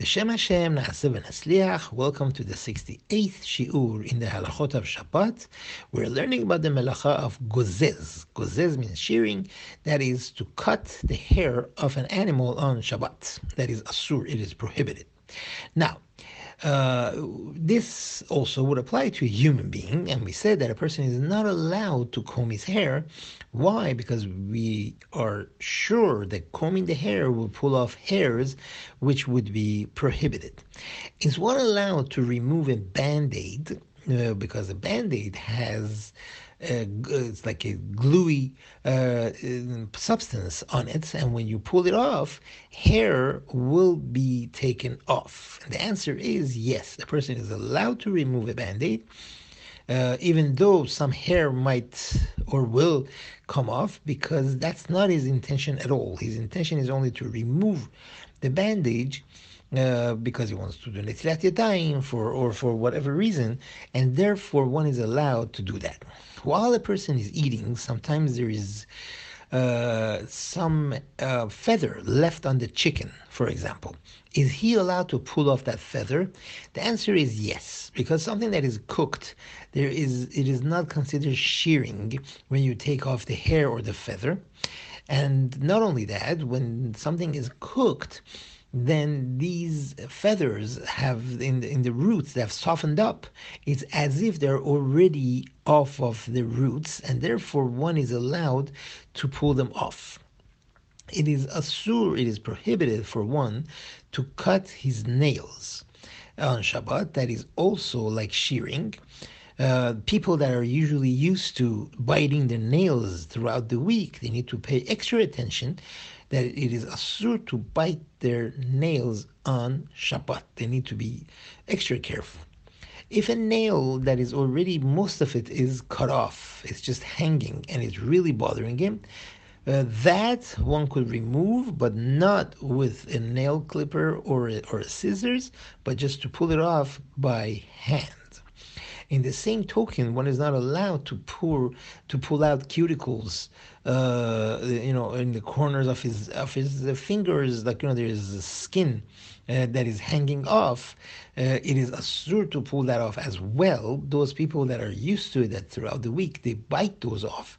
B'Shem Hashem Na'aseh. Welcome to the 68th Shiur in the Halachot of Shabbat. We're learning about the Melacha of Gozez. Gozez means shearing, that is to cut the hair of an animal on Shabbat. That is Asur, it is prohibited. Now, uh, this also would apply to a human being, and we said that a person is not allowed to comb his hair. Why? Because we are sure that combing the hair will pull off hairs which would be prohibited. Is one allowed to remove a band aid? Uh, because a band aid has uh, it's like a gluey uh, substance on it, and when you pull it off, hair will be taken off. And the answer is yes. The person is allowed to remove a band-aid, uh, even though some hair might or will come off, because that's not his intention at all. His intention is only to remove the bandage uh, because he wants to do Netilat Yadayim for or for whatever reason, and therefore one is allowed to do that. While a person is eating, sometimes there is uh, some uh, feather left on the chicken, for example. Is he allowed to pull off that feather? The answer is yes, because something that is cooked, there is it is not considered shearing when you take off the hair or the feather. And not only that, when something is cooked, then these feathers have in the, in the roots they have softened up. It's as if they're already off of the roots, and therefore one is allowed to pull them off. It is a asur, it is prohibited for one to cut his nails on Shabbat. That is also like shearing. Uh, people that are usually used to biting their nails throughout the week, they need to pay extra attention that it is asur to bite their nails on Shabbat. They need to be extra careful. If a nail that is already most of it is cut off, it's just hanging and it's really bothering him, uh, that one could remove, but not with a nail clipper or a, or a scissors, but just to pull it off by hand. In the same token, one is not allowed to pour to pull out cuticles, uh, you know, in the corners of his of his fingers, like you know, there is skin uh, that is hanging off. Uh, it is asur to pull that off as well. Those people that are used to it, that throughout the week they bite those off.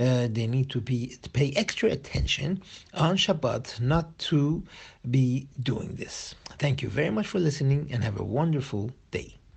Uh, they need to be to pay extra attention on Shabbat not to be doing this. Thank you very much for listening and have a wonderful day.